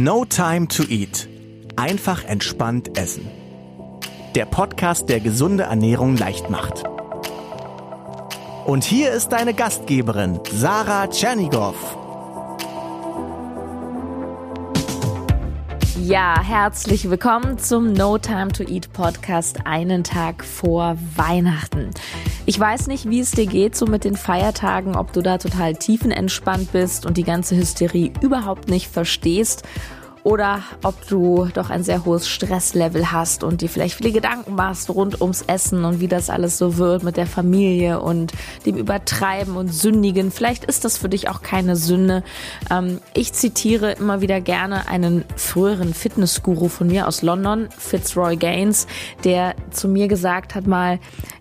No Time to Eat. Einfach entspannt essen. Der Podcast, der gesunde Ernährung leicht macht. Und hier ist deine Gastgeberin, Sarah Tschernigow. Ja, herzlich willkommen zum No Time to Eat Podcast einen Tag vor Weihnachten. Ich weiß nicht, wie es dir geht so mit den Feiertagen, ob du da total tiefenentspannt bist und die ganze Hysterie überhaupt nicht verstehst oder ob du doch ein sehr hohes Stresslevel hast und dir vielleicht viele Gedanken machst rund ums Essen und wie das alles so wird mit der Familie und dem Übertreiben und Sündigen. Vielleicht ist das für dich auch keine Sünde. Ähm, ich zitiere immer wieder gerne einen früheren Fitnessguru von mir aus London, Fitzroy Gaines, der zu mir gesagt hat mal,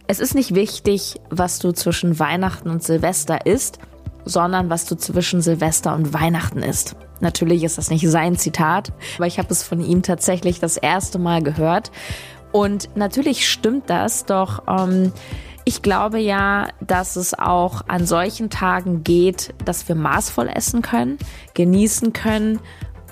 es ist nicht wichtig, was du zwischen Weihnachten und Silvester isst, sondern was du zwischen Silvester und Weihnachten isst. Natürlich ist das nicht sein Zitat, aber ich habe es von ihm tatsächlich das erste Mal gehört. Und natürlich stimmt das, doch ähm, ich glaube ja, dass es auch an solchen Tagen geht, dass wir maßvoll essen können, genießen können,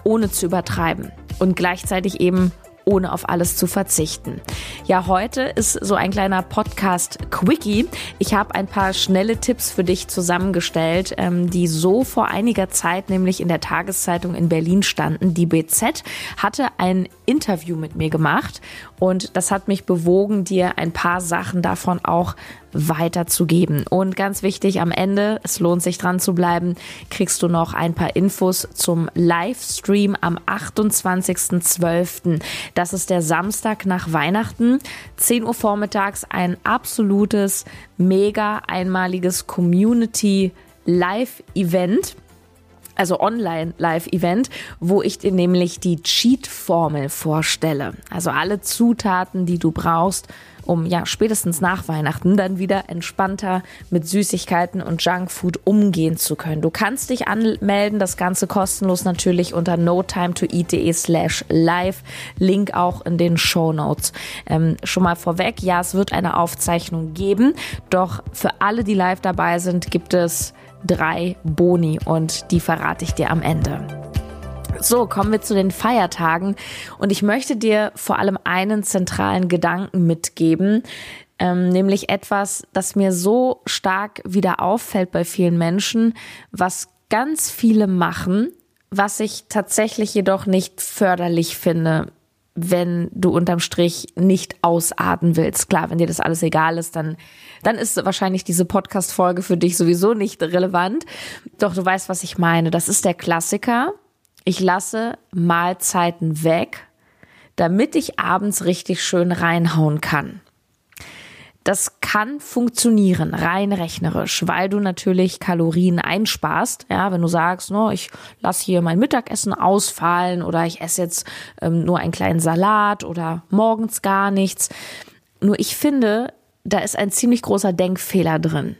ohne zu übertreiben und gleichzeitig eben ohne auf alles zu verzichten. Ja, heute ist so ein kleiner Podcast-Quickie. Ich habe ein paar schnelle Tipps für dich zusammengestellt, ähm, die so vor einiger Zeit nämlich in der Tageszeitung in Berlin standen. Die BZ hatte ein Interview mit mir gemacht und das hat mich bewogen, dir ein paar Sachen davon auch weiterzugeben. Und ganz wichtig am Ende, es lohnt sich dran zu bleiben, kriegst du noch ein paar Infos zum Livestream am 28.12. Das ist der Samstag nach Weihnachten. 10 Uhr vormittags ein absolutes, mega einmaliges Community Live-Event also Online-Live-Event, wo ich dir nämlich die Cheat-Formel vorstelle. Also alle Zutaten, die du brauchst, um ja spätestens nach Weihnachten dann wieder entspannter mit Süßigkeiten und Junkfood umgehen zu können. Du kannst dich anmelden, das Ganze kostenlos natürlich unter notimetoeat.de slash live. Link auch in den Show Notes. Ähm, schon mal vorweg, ja, es wird eine Aufzeichnung geben, doch für alle, die live dabei sind, gibt es drei Boni und die verrate ich dir am Ende. So, kommen wir zu den Feiertagen und ich möchte dir vor allem einen zentralen Gedanken mitgeben, ähm, nämlich etwas, das mir so stark wieder auffällt bei vielen Menschen, was ganz viele machen, was ich tatsächlich jedoch nicht förderlich finde wenn du unterm Strich nicht ausarten willst. Klar, wenn dir das alles egal ist, dann, dann ist wahrscheinlich diese Podcast-Folge für dich sowieso nicht relevant. Doch du weißt, was ich meine. Das ist der Klassiker. Ich lasse Mahlzeiten weg, damit ich abends richtig schön reinhauen kann. Das kann funktionieren, rein rechnerisch, weil du natürlich Kalorien einsparst. Ja, wenn du sagst, no, ich lasse hier mein Mittagessen ausfallen oder ich esse jetzt ähm, nur einen kleinen Salat oder morgens gar nichts. Nur ich finde, da ist ein ziemlich großer Denkfehler drin.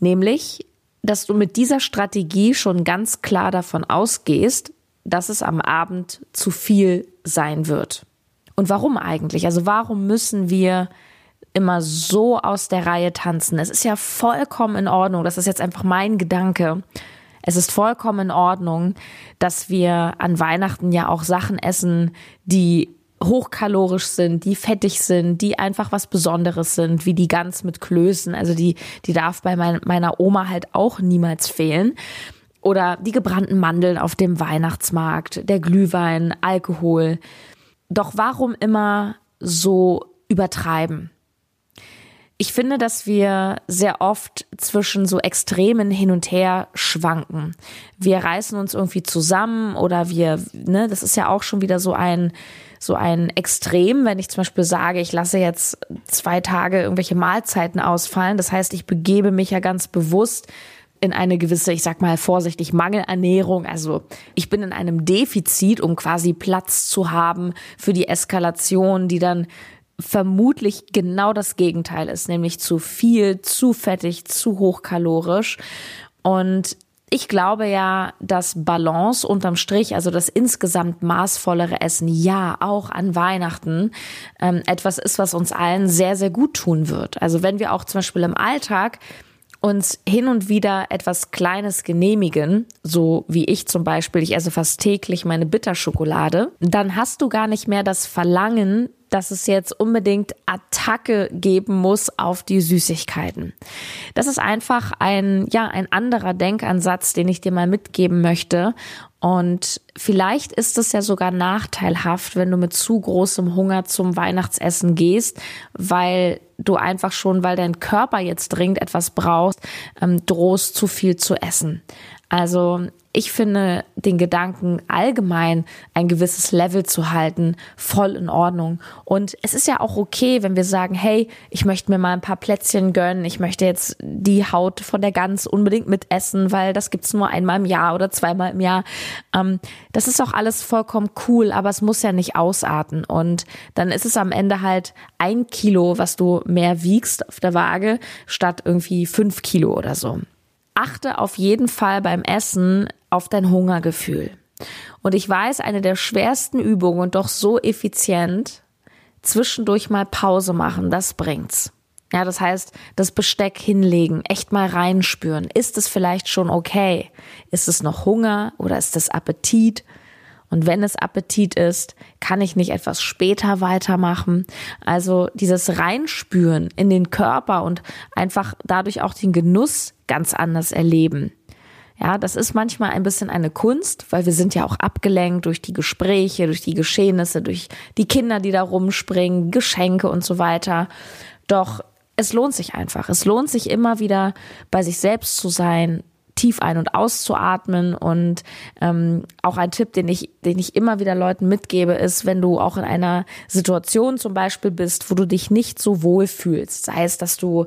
Nämlich, dass du mit dieser Strategie schon ganz klar davon ausgehst, dass es am Abend zu viel sein wird. Und warum eigentlich? Also warum müssen wir immer so aus der Reihe tanzen. Es ist ja vollkommen in Ordnung. Das ist jetzt einfach mein Gedanke. Es ist vollkommen in Ordnung, dass wir an Weihnachten ja auch Sachen essen, die hochkalorisch sind, die fettig sind, die einfach was Besonderes sind, wie die Gans mit Klößen. Also die, die darf bei mein, meiner Oma halt auch niemals fehlen. Oder die gebrannten Mandeln auf dem Weihnachtsmarkt, der Glühwein, Alkohol. Doch warum immer so übertreiben? Ich finde, dass wir sehr oft zwischen so Extremen hin und her schwanken. Wir reißen uns irgendwie zusammen oder wir, ne, das ist ja auch schon wieder so ein, so ein Extrem, wenn ich zum Beispiel sage, ich lasse jetzt zwei Tage irgendwelche Mahlzeiten ausfallen. Das heißt, ich begebe mich ja ganz bewusst in eine gewisse, ich sag mal vorsichtig, Mangelernährung. Also ich bin in einem Defizit, um quasi Platz zu haben für die Eskalation, die dann vermutlich genau das Gegenteil ist, nämlich zu viel, zu fettig, zu hochkalorisch. Und ich glaube ja, dass Balance unterm Strich, also das insgesamt maßvollere Essen, ja, auch an Weihnachten, ähm, etwas ist, was uns allen sehr, sehr gut tun wird. Also wenn wir auch zum Beispiel im Alltag uns hin und wieder etwas Kleines genehmigen, so wie ich zum Beispiel, ich esse fast täglich meine Bitterschokolade, dann hast du gar nicht mehr das Verlangen, dass es jetzt unbedingt Attacke geben muss auf die Süßigkeiten. Das ist einfach ein, ja, ein anderer Denkansatz, den ich dir mal mitgeben möchte. Und vielleicht ist es ja sogar nachteilhaft, wenn du mit zu großem Hunger zum Weihnachtsessen gehst, weil du einfach schon, weil dein Körper jetzt dringend etwas brauchst, ähm, drohst zu viel zu essen. Also ich finde den Gedanken allgemein ein gewisses Level zu halten voll in Ordnung. Und es ist ja auch okay, wenn wir sagen, hey, ich möchte mir mal ein paar Plätzchen gönnen, ich möchte jetzt die Haut von der Gans unbedingt mitessen, weil das gibt's nur einmal im Jahr oder zweimal im Jahr. Ähm, das ist auch alles vollkommen cool, aber es muss ja nicht ausarten. Und dann ist es am Ende halt ein Kilo, was du mehr wiegst auf der Waage, statt irgendwie fünf Kilo oder so achte auf jeden Fall beim Essen auf dein Hungergefühl. Und ich weiß, eine der schwersten Übungen und doch so effizient, zwischendurch mal Pause machen, das bringt's. Ja, das heißt, das Besteck hinlegen, echt mal reinspüren. Ist es vielleicht schon okay? Ist es noch Hunger oder ist es Appetit? Und wenn es Appetit ist, kann ich nicht etwas später weitermachen. Also dieses Reinspüren in den Körper und einfach dadurch auch den Genuss ganz anders erleben. Ja, das ist manchmal ein bisschen eine Kunst, weil wir sind ja auch abgelenkt durch die Gespräche, durch die Geschehnisse, durch die Kinder, die da rumspringen, Geschenke und so weiter. Doch es lohnt sich einfach. Es lohnt sich immer wieder bei sich selbst zu sein, tief ein- und auszuatmen. Und ähm, auch ein Tipp, den ich, den ich immer wieder Leuten mitgebe, ist, wenn du auch in einer Situation zum Beispiel bist, wo du dich nicht so wohl fühlst, sei es, dass du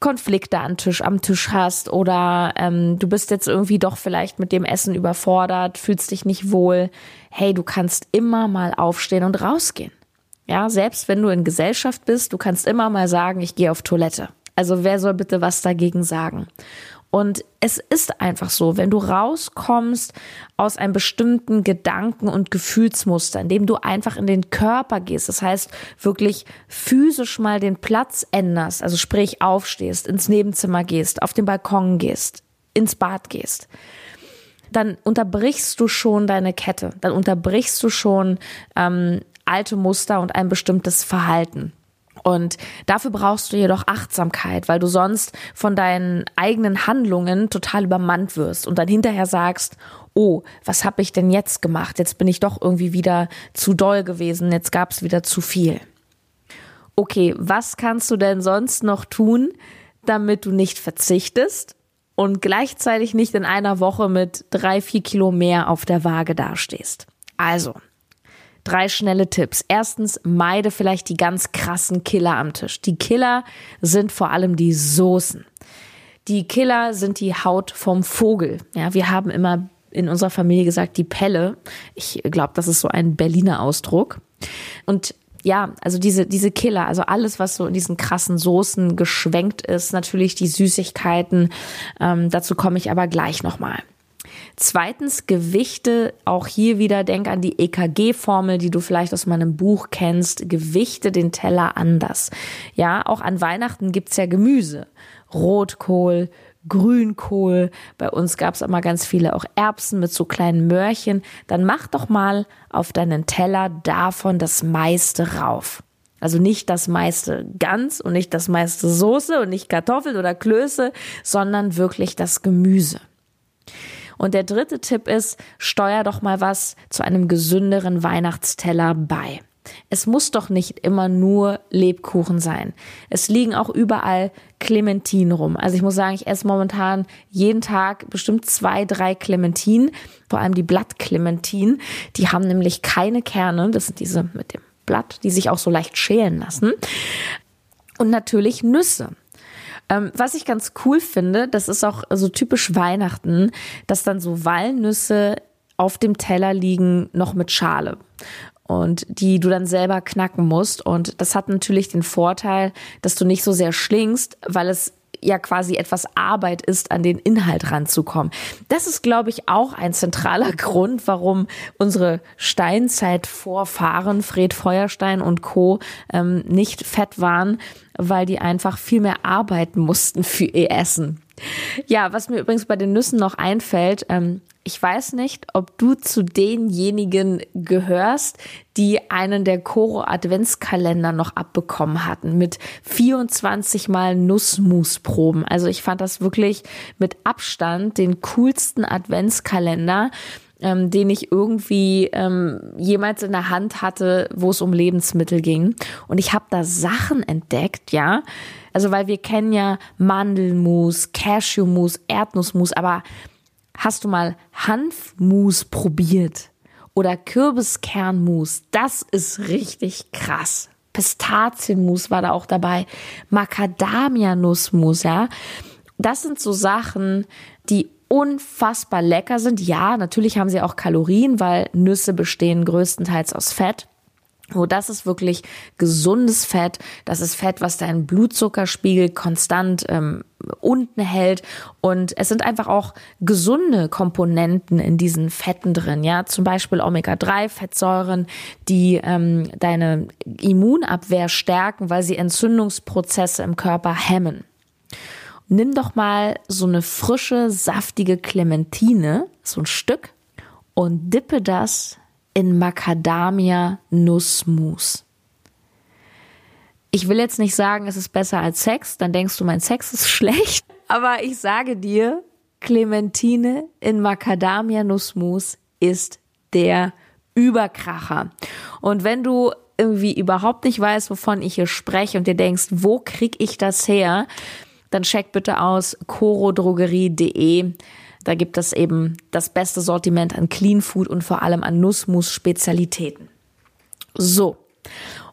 Konflikte am Tisch, am Tisch hast oder ähm, du bist jetzt irgendwie doch vielleicht mit dem Essen überfordert, fühlst dich nicht wohl. Hey, du kannst immer mal aufstehen und rausgehen. Ja, selbst wenn du in Gesellschaft bist, du kannst immer mal sagen, ich gehe auf Toilette. Also wer soll bitte was dagegen sagen? Und es ist einfach so, wenn du rauskommst aus einem bestimmten Gedanken- und Gefühlsmuster, indem du einfach in den Körper gehst, das heißt wirklich physisch mal den Platz änderst, also sprich aufstehst, ins Nebenzimmer gehst, auf den Balkon gehst, ins Bad gehst, dann unterbrichst du schon deine Kette, dann unterbrichst du schon ähm, alte Muster und ein bestimmtes Verhalten. Und dafür brauchst du jedoch Achtsamkeit, weil du sonst von deinen eigenen Handlungen total übermannt wirst und dann hinterher sagst, oh, was habe ich denn jetzt gemacht? Jetzt bin ich doch irgendwie wieder zu doll gewesen, jetzt gab es wieder zu viel. Okay, was kannst du denn sonst noch tun, damit du nicht verzichtest und gleichzeitig nicht in einer Woche mit drei, vier Kilo mehr auf der Waage dastehst? Also, Drei schnelle Tipps. Erstens, meide vielleicht die ganz krassen Killer am Tisch. Die Killer sind vor allem die Soßen. Die Killer sind die Haut vom Vogel. Ja, wir haben immer in unserer Familie gesagt, die Pelle. Ich glaube, das ist so ein Berliner Ausdruck. Und ja, also diese, diese Killer, also alles, was so in diesen krassen Soßen geschwenkt ist, natürlich die Süßigkeiten, ähm, dazu komme ich aber gleich nochmal. Zweitens Gewichte, auch hier wieder denk an die EKG-Formel, die du vielleicht aus meinem Buch kennst. Gewichte den Teller anders. Ja, auch an Weihnachten gibt's ja Gemüse. Rotkohl, Grünkohl. Bei uns gab's immer ganz viele auch Erbsen mit so kleinen Möhrchen. Dann mach doch mal auf deinen Teller davon das meiste rauf. Also nicht das meiste ganz und nicht das meiste Soße und nicht Kartoffel oder Klöße, sondern wirklich das Gemüse. Und der dritte Tipp ist, steuer doch mal was zu einem gesünderen Weihnachtsteller bei. Es muss doch nicht immer nur Lebkuchen sein. Es liegen auch überall Clementinen rum. Also ich muss sagen, ich esse momentan jeden Tag bestimmt zwei, drei Clementinen. Vor allem die Blattclementinen. Die haben nämlich keine Kerne. Das sind diese mit dem Blatt, die sich auch so leicht schälen lassen. Und natürlich Nüsse. Ähm, was ich ganz cool finde, das ist auch so typisch Weihnachten, dass dann so Walnüsse auf dem Teller liegen, noch mit Schale. Und die du dann selber knacken musst. Und das hat natürlich den Vorteil, dass du nicht so sehr schlingst, weil es ja quasi etwas Arbeit ist, an den Inhalt ranzukommen. Das ist, glaube ich, auch ein zentraler Grund, warum unsere Steinzeitvorfahren, Fred Feuerstein und Co. Ähm, nicht fett waren, weil die einfach viel mehr arbeiten mussten für ihr Essen. Ja, was mir übrigens bei den Nüssen noch einfällt, ähm, ich weiß nicht, ob du zu denjenigen gehörst, die einen der Koro Adventskalender noch abbekommen hatten mit 24 mal Nussmusproben. Also ich fand das wirklich mit Abstand den coolsten Adventskalender. Ähm, den ich irgendwie ähm, jemals in der Hand hatte, wo es um Lebensmittel ging. Und ich habe da Sachen entdeckt, ja. Also weil wir kennen ja Mandelmus, Cashewmus, Erdnussmus, aber Hast du mal Hanfmus probiert? Oder Kürbiskernmus? Das ist richtig krass. Pistazienmus war da auch dabei. Macadamia-Nussmus, ja. Das sind so Sachen, die unfassbar lecker sind. Ja, natürlich haben sie auch Kalorien, weil Nüsse bestehen größtenteils aus Fett. Oh, das ist wirklich gesundes Fett. Das ist Fett, was deinen Blutzuckerspiegel konstant ähm, unten hält. Und es sind einfach auch gesunde Komponenten in diesen Fetten drin. Ja, zum Beispiel Omega-3-Fettsäuren, die ähm, deine Immunabwehr stärken, weil sie Entzündungsprozesse im Körper hemmen. Nimm doch mal so eine frische, saftige Clementine, so ein Stück, und dippe das in Macadamia-Nussmus. Ich will jetzt nicht sagen, es ist besser als Sex, dann denkst du, mein Sex ist schlecht. Aber ich sage dir, Clementine in Macadamia-Nussmus ist der Überkracher. Und wenn du irgendwie überhaupt nicht weißt, wovon ich hier spreche und dir denkst, wo krieg ich das her, dann check bitte aus corodrogerie.de. Da gibt es eben das beste Sortiment an Clean Food und vor allem an Nussmus-Spezialitäten. So.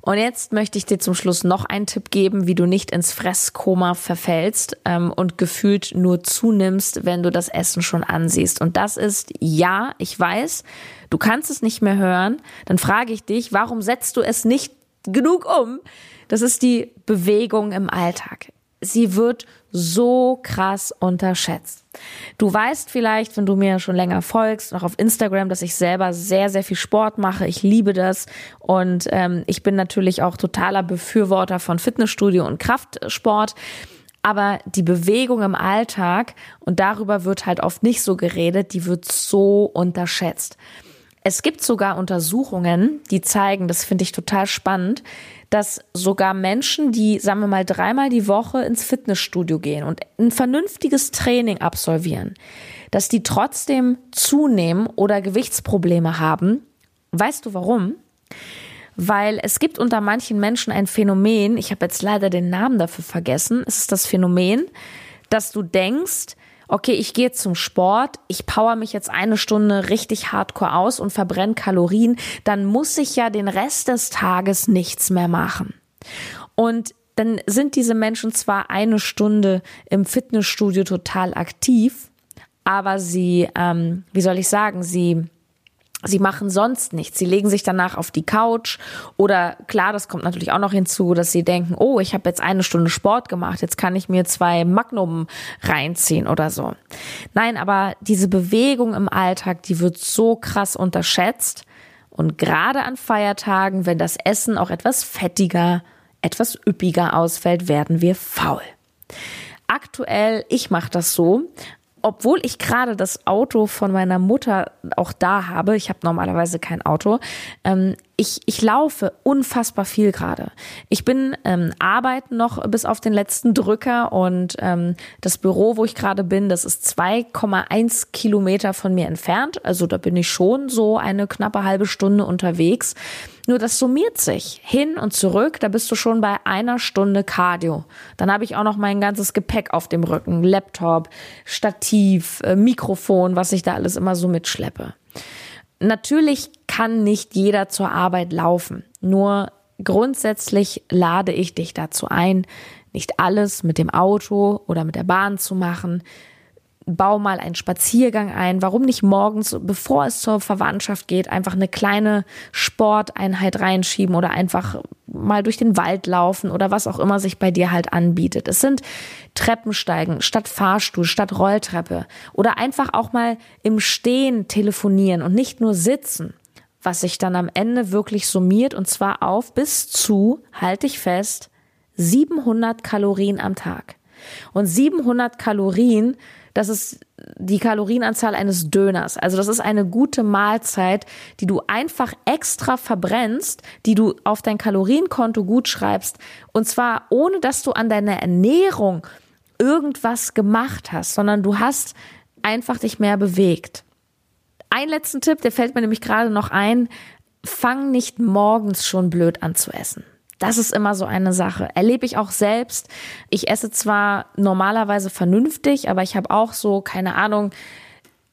Und jetzt möchte ich dir zum Schluss noch einen Tipp geben, wie du nicht ins Fresskoma verfällst ähm, und gefühlt nur zunimmst, wenn du das Essen schon ansiehst. Und das ist, ja, ich weiß, du kannst es nicht mehr hören. Dann frage ich dich, warum setzt du es nicht genug um? Das ist die Bewegung im Alltag. Sie wird so krass unterschätzt. Du weißt vielleicht, wenn du mir schon länger folgst, auch auf Instagram, dass ich selber sehr, sehr viel Sport mache. Ich liebe das und ähm, ich bin natürlich auch totaler Befürworter von Fitnessstudio und Kraftsport. Aber die Bewegung im Alltag, und darüber wird halt oft nicht so geredet, die wird so unterschätzt. Es gibt sogar Untersuchungen, die zeigen, das finde ich total spannend, dass sogar Menschen, die, sagen wir mal, dreimal die Woche ins Fitnessstudio gehen und ein vernünftiges Training absolvieren, dass die trotzdem zunehmen oder Gewichtsprobleme haben. Weißt du warum? Weil es gibt unter manchen Menschen ein Phänomen, ich habe jetzt leider den Namen dafür vergessen, es ist das Phänomen, dass du denkst, okay, ich gehe zum Sport, ich power mich jetzt eine Stunde richtig hardcore aus und verbrenne Kalorien, dann muss ich ja den Rest des Tages nichts mehr machen. Und dann sind diese Menschen zwar eine Stunde im Fitnessstudio total aktiv, aber sie, ähm, wie soll ich sagen, sie Sie machen sonst nichts. Sie legen sich danach auf die Couch oder klar, das kommt natürlich auch noch hinzu, dass sie denken, oh, ich habe jetzt eine Stunde Sport gemacht, jetzt kann ich mir zwei Magnum reinziehen oder so. Nein, aber diese Bewegung im Alltag, die wird so krass unterschätzt und gerade an Feiertagen, wenn das Essen auch etwas fettiger, etwas üppiger ausfällt, werden wir faul. Aktuell, ich mache das so, obwohl ich gerade das Auto von meiner Mutter auch da habe, ich habe normalerweise kein Auto, ähm, ich, ich laufe unfassbar viel gerade. Ich bin ähm, arbeiten noch bis auf den letzten Drücker und ähm, das Büro, wo ich gerade bin, das ist 2,1 Kilometer von mir entfernt. Also da bin ich schon so eine knappe halbe Stunde unterwegs. Nur das summiert sich hin und zurück. Da bist du schon bei einer Stunde Cardio. Dann habe ich auch noch mein ganzes Gepäck auf dem Rücken, Laptop, Stativ, äh, Mikrofon, was ich da alles immer so mitschleppe. Natürlich kann nicht jeder zur Arbeit laufen. Nur grundsätzlich lade ich dich dazu ein, nicht alles mit dem Auto oder mit der Bahn zu machen. Bau mal einen Spaziergang ein. Warum nicht morgens, bevor es zur Verwandtschaft geht, einfach eine kleine Sporteinheit reinschieben oder einfach mal durch den Wald laufen oder was auch immer sich bei dir halt anbietet. Es sind Treppensteigen statt Fahrstuhl, statt Rolltreppe oder einfach auch mal im Stehen telefonieren und nicht nur sitzen, was sich dann am Ende wirklich summiert und zwar auf bis zu, halte ich fest, 700 Kalorien am Tag. Und 700 Kalorien, das ist die Kalorienanzahl eines Döners. Also das ist eine gute Mahlzeit, die du einfach extra verbrennst, die du auf dein Kalorienkonto gut schreibst. Und zwar ohne, dass du an deiner Ernährung irgendwas gemacht hast, sondern du hast einfach dich mehr bewegt. Ein letzten Tipp, der fällt mir nämlich gerade noch ein. Fang nicht morgens schon blöd an zu essen. Das ist immer so eine Sache. Erlebe ich auch selbst. Ich esse zwar normalerweise vernünftig, aber ich habe auch so, keine Ahnung,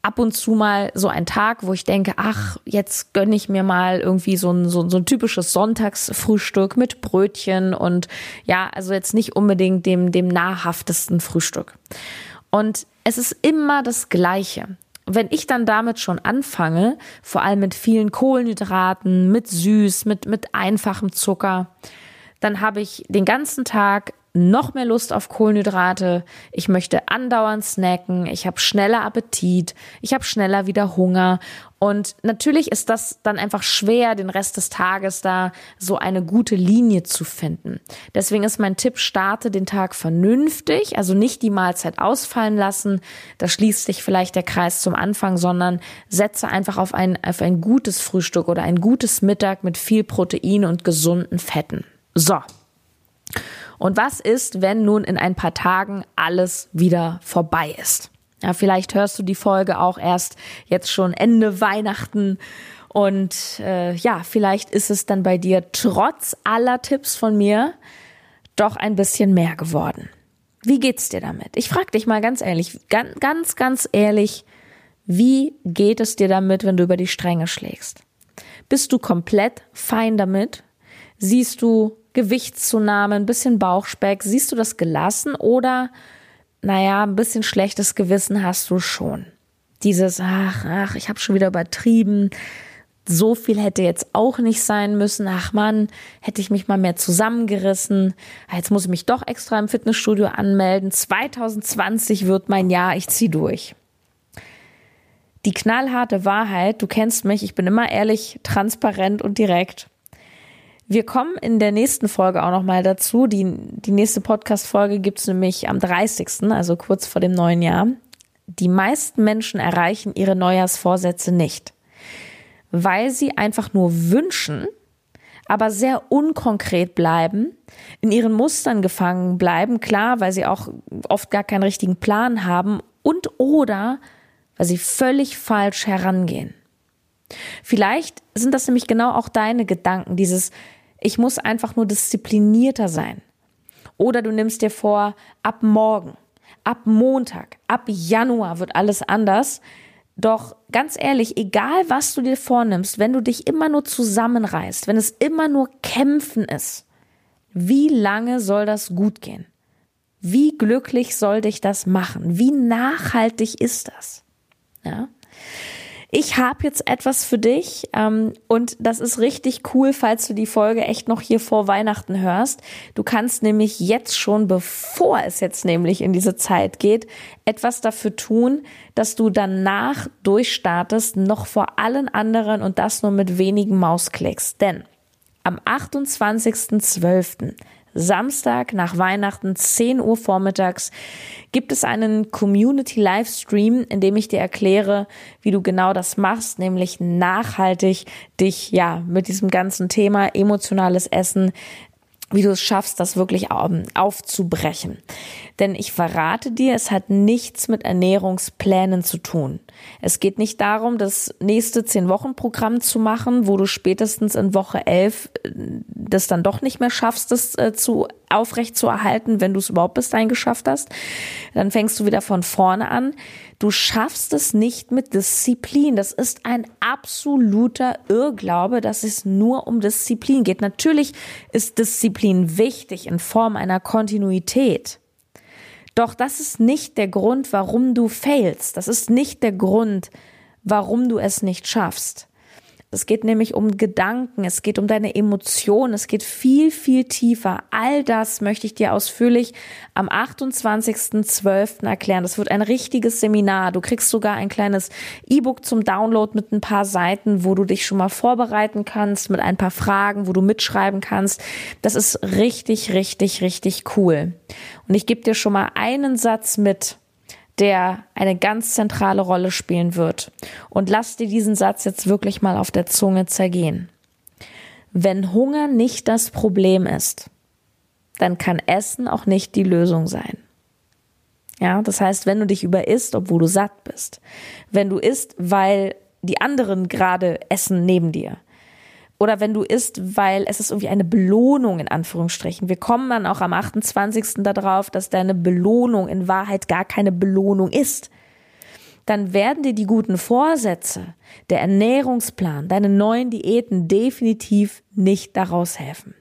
ab und zu mal so einen Tag, wo ich denke, ach, jetzt gönne ich mir mal irgendwie so ein, so, so ein typisches Sonntagsfrühstück mit Brötchen und ja, also jetzt nicht unbedingt dem, dem nahrhaftesten Frühstück. Und es ist immer das Gleiche. Wenn ich dann damit schon anfange, vor allem mit vielen Kohlenhydraten, mit süß, mit, mit einfachem Zucker, dann habe ich den ganzen Tag noch mehr Lust auf Kohlenhydrate, ich möchte andauernd snacken, ich habe schneller Appetit, ich habe schneller wieder Hunger und natürlich ist das dann einfach schwer, den Rest des Tages da so eine gute Linie zu finden. Deswegen ist mein Tipp, starte den Tag vernünftig, also nicht die Mahlzeit ausfallen lassen, da schließt sich vielleicht der Kreis zum Anfang, sondern setze einfach auf ein, auf ein gutes Frühstück oder ein gutes Mittag mit viel Protein und gesunden Fetten. So. Und was ist, wenn nun in ein paar Tagen alles wieder vorbei ist? Ja, vielleicht hörst du die Folge auch erst jetzt schon Ende Weihnachten. Und äh, ja, vielleicht ist es dann bei dir trotz aller Tipps von mir doch ein bisschen mehr geworden. Wie geht's dir damit? Ich frage dich mal ganz ehrlich, ganz, ganz, ganz ehrlich, wie geht es dir damit, wenn du über die Stränge schlägst? Bist du komplett fein damit? Siehst du Gewichtszunahme, ein bisschen Bauchspeck, siehst du das gelassen oder, naja, ein bisschen schlechtes Gewissen hast du schon. Dieses, ach, ach, ich habe schon wieder übertrieben, so viel hätte jetzt auch nicht sein müssen. Ach man, hätte ich mich mal mehr zusammengerissen. Jetzt muss ich mich doch extra im Fitnessstudio anmelden. 2020 wird mein Jahr, ich zieh durch. Die knallharte Wahrheit, du kennst mich, ich bin immer ehrlich, transparent und direkt. Wir kommen in der nächsten Folge auch nochmal dazu. Die, die nächste Podcast-Folge gibt's nämlich am 30., also kurz vor dem neuen Jahr. Die meisten Menschen erreichen ihre Neujahrsvorsätze nicht, weil sie einfach nur wünschen, aber sehr unkonkret bleiben, in ihren Mustern gefangen bleiben, klar, weil sie auch oft gar keinen richtigen Plan haben und oder weil sie völlig falsch herangehen. Vielleicht sind das nämlich genau auch deine Gedanken, dieses ich muss einfach nur disziplinierter sein. Oder du nimmst dir vor, ab morgen, ab Montag, ab Januar wird alles anders. Doch ganz ehrlich, egal was du dir vornimmst, wenn du dich immer nur zusammenreißt, wenn es immer nur Kämpfen ist, wie lange soll das gut gehen? Wie glücklich soll dich das machen? Wie nachhaltig ist das? Ja ich habe jetzt etwas für dich ähm, und das ist richtig cool, falls du die Folge echt noch hier vor Weihnachten hörst. Du kannst nämlich jetzt schon, bevor es jetzt nämlich in diese Zeit geht, etwas dafür tun, dass du danach durchstartest, noch vor allen anderen und das nur mit wenigen Mausklicks. Denn am 28.12. Samstag nach Weihnachten, 10 Uhr vormittags, gibt es einen Community Livestream, in dem ich dir erkläre, wie du genau das machst, nämlich nachhaltig dich ja mit diesem ganzen Thema emotionales Essen wie du es schaffst, das wirklich aufzubrechen. Denn ich verrate dir, es hat nichts mit Ernährungsplänen zu tun. Es geht nicht darum, das nächste Zehn-Wochen-Programm zu machen, wo du spätestens in Woche elf äh, das dann doch nicht mehr schaffst, das äh, zu aufrecht zu erhalten, wenn du es überhaupt bis dahin geschafft hast. Dann fängst du wieder von vorne an. Du schaffst es nicht mit Disziplin. Das ist ein absoluter Irrglaube, dass es nur um Disziplin geht. Natürlich ist Disziplin wichtig in Form einer Kontinuität. Doch das ist nicht der Grund, warum du failst. Das ist nicht der Grund, warum du es nicht schaffst. Es geht nämlich um Gedanken, es geht um deine Emotionen, es geht viel, viel tiefer. All das möchte ich dir ausführlich am 28.12. erklären. Das wird ein richtiges Seminar. Du kriegst sogar ein kleines E-Book zum Download mit ein paar Seiten, wo du dich schon mal vorbereiten kannst, mit ein paar Fragen, wo du mitschreiben kannst. Das ist richtig, richtig, richtig cool. Und ich gebe dir schon mal einen Satz mit der eine ganz zentrale Rolle spielen wird. Und lass dir diesen Satz jetzt wirklich mal auf der Zunge zergehen. Wenn Hunger nicht das Problem ist, dann kann Essen auch nicht die Lösung sein. Ja, das heißt, wenn du dich überisst, obwohl du satt bist, wenn du isst, weil die anderen gerade essen neben dir, oder wenn du isst, weil es ist irgendwie eine Belohnung in Anführungsstrichen. Wir kommen dann auch am 28. darauf, dass deine Belohnung in Wahrheit gar keine Belohnung ist. Dann werden dir die guten Vorsätze, der Ernährungsplan, deine neuen Diäten definitiv nicht daraus helfen.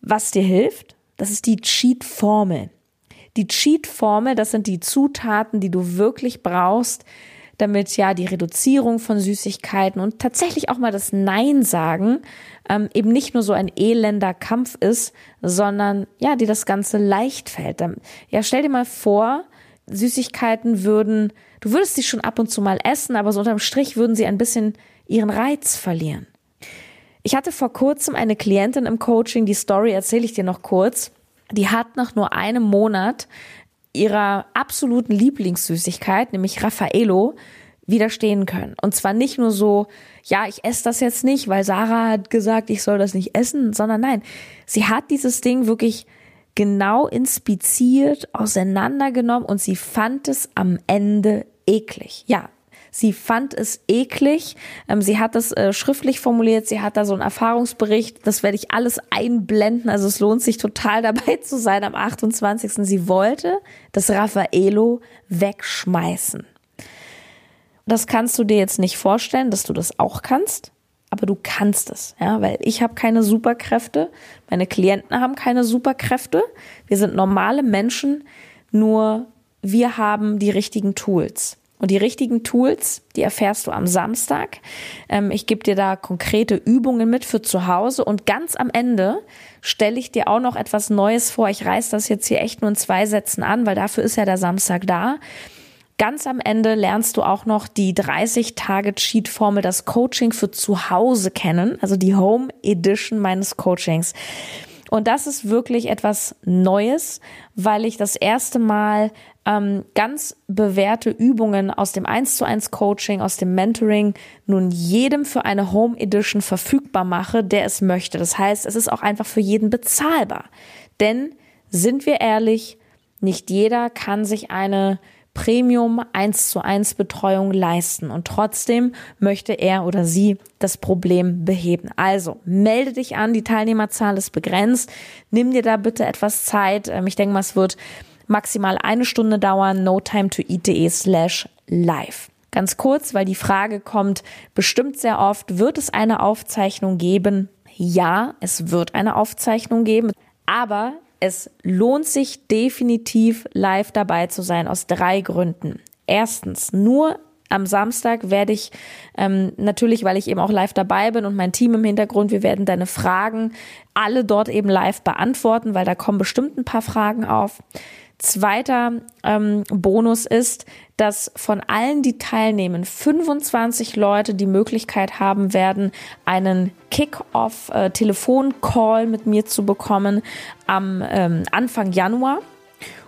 Was dir hilft, das ist die Cheat-Formel. Die Cheat-Formel, das sind die Zutaten, die du wirklich brauchst, damit ja die Reduzierung von Süßigkeiten und tatsächlich auch mal das Nein sagen ähm, eben nicht nur so ein elender Kampf ist, sondern ja, dir das Ganze leicht fällt. Ja, stell dir mal vor, Süßigkeiten würden, du würdest sie schon ab und zu mal essen, aber so unterm Strich würden sie ein bisschen ihren Reiz verlieren. Ich hatte vor kurzem eine Klientin im Coaching, die Story erzähle ich dir noch kurz. Die hat nach nur einem Monat ihrer absoluten Lieblingssüßigkeit, nämlich Raffaello, widerstehen können. Und zwar nicht nur so, ja, ich esse das jetzt nicht, weil Sarah hat gesagt, ich soll das nicht essen, sondern nein, sie hat dieses Ding wirklich genau inspiziert, auseinandergenommen und sie fand es am Ende eklig. Ja, Sie fand es eklig. Ähm, sie hat es äh, schriftlich formuliert. Sie hat da so einen Erfahrungsbericht. Das werde ich alles einblenden. Also es lohnt sich total dabei zu sein am 28. Sie wollte das Raffaello wegschmeißen. Das kannst du dir jetzt nicht vorstellen, dass du das auch kannst, aber du kannst es, ja, weil ich habe keine Superkräfte, meine Klienten haben keine Superkräfte. Wir sind normale Menschen, nur wir haben die richtigen Tools. Und die richtigen Tools, die erfährst du am Samstag. Ähm, ich gebe dir da konkrete Übungen mit für zu Hause und ganz am Ende stelle ich dir auch noch etwas Neues vor. Ich reiß das jetzt hier echt nur in zwei Sätzen an, weil dafür ist ja der Samstag da. Ganz am Ende lernst du auch noch die 30 Tage Cheat Formel, das Coaching für zu Hause kennen, also die Home Edition meines Coachings. Und das ist wirklich etwas Neues, weil ich das erste Mal ähm, ganz bewährte Übungen aus dem 1 zu 1 Coaching, aus dem Mentoring nun jedem für eine Home Edition verfügbar mache, der es möchte. Das heißt, es ist auch einfach für jeden bezahlbar. Denn sind wir ehrlich, nicht jeder kann sich eine Premium 1 zu 1 Betreuung leisten und trotzdem möchte er oder sie das Problem beheben. Also melde dich an, die Teilnehmerzahl ist begrenzt. Nimm dir da bitte etwas Zeit. Ähm, ich denke mal, es wird maximal eine Stunde dauern, no time to eat.de slash live. Ganz kurz, weil die Frage kommt bestimmt sehr oft, wird es eine Aufzeichnung geben? Ja, es wird eine Aufzeichnung geben, aber es lohnt sich definitiv live dabei zu sein aus drei Gründen. Erstens, nur am Samstag werde ich ähm, natürlich, weil ich eben auch live dabei bin und mein Team im Hintergrund, wir werden deine Fragen alle dort eben live beantworten, weil da kommen bestimmt ein paar Fragen auf. Zweiter ähm, Bonus ist, dass von allen, die teilnehmen, 25 Leute die Möglichkeit haben werden, einen Kick-Off-Telefon-Call äh, mit mir zu bekommen am ähm, Anfang Januar.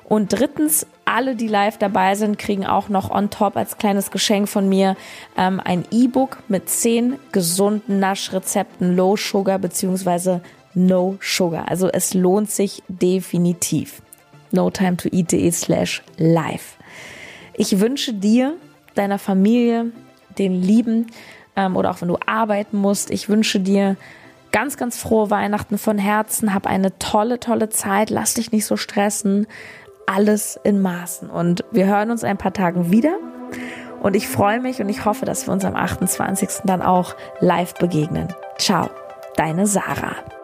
Und drittens, alle, die live dabei sind, kriegen auch noch on top als kleines Geschenk von mir ähm, ein E-Book mit zehn gesunden Naschrezepten Low Sugar beziehungsweise No Sugar. Also es lohnt sich definitiv notimetoeat.de slash live. Ich wünsche dir, deiner Familie, den Lieben ähm, oder auch wenn du arbeiten musst, ich wünsche dir ganz, ganz frohe Weihnachten von Herzen. Hab eine tolle, tolle Zeit. Lass dich nicht so stressen. Alles in Maßen. Und wir hören uns ein paar Tagen wieder. Und ich freue mich und ich hoffe, dass wir uns am 28. dann auch live begegnen. Ciao, deine Sarah.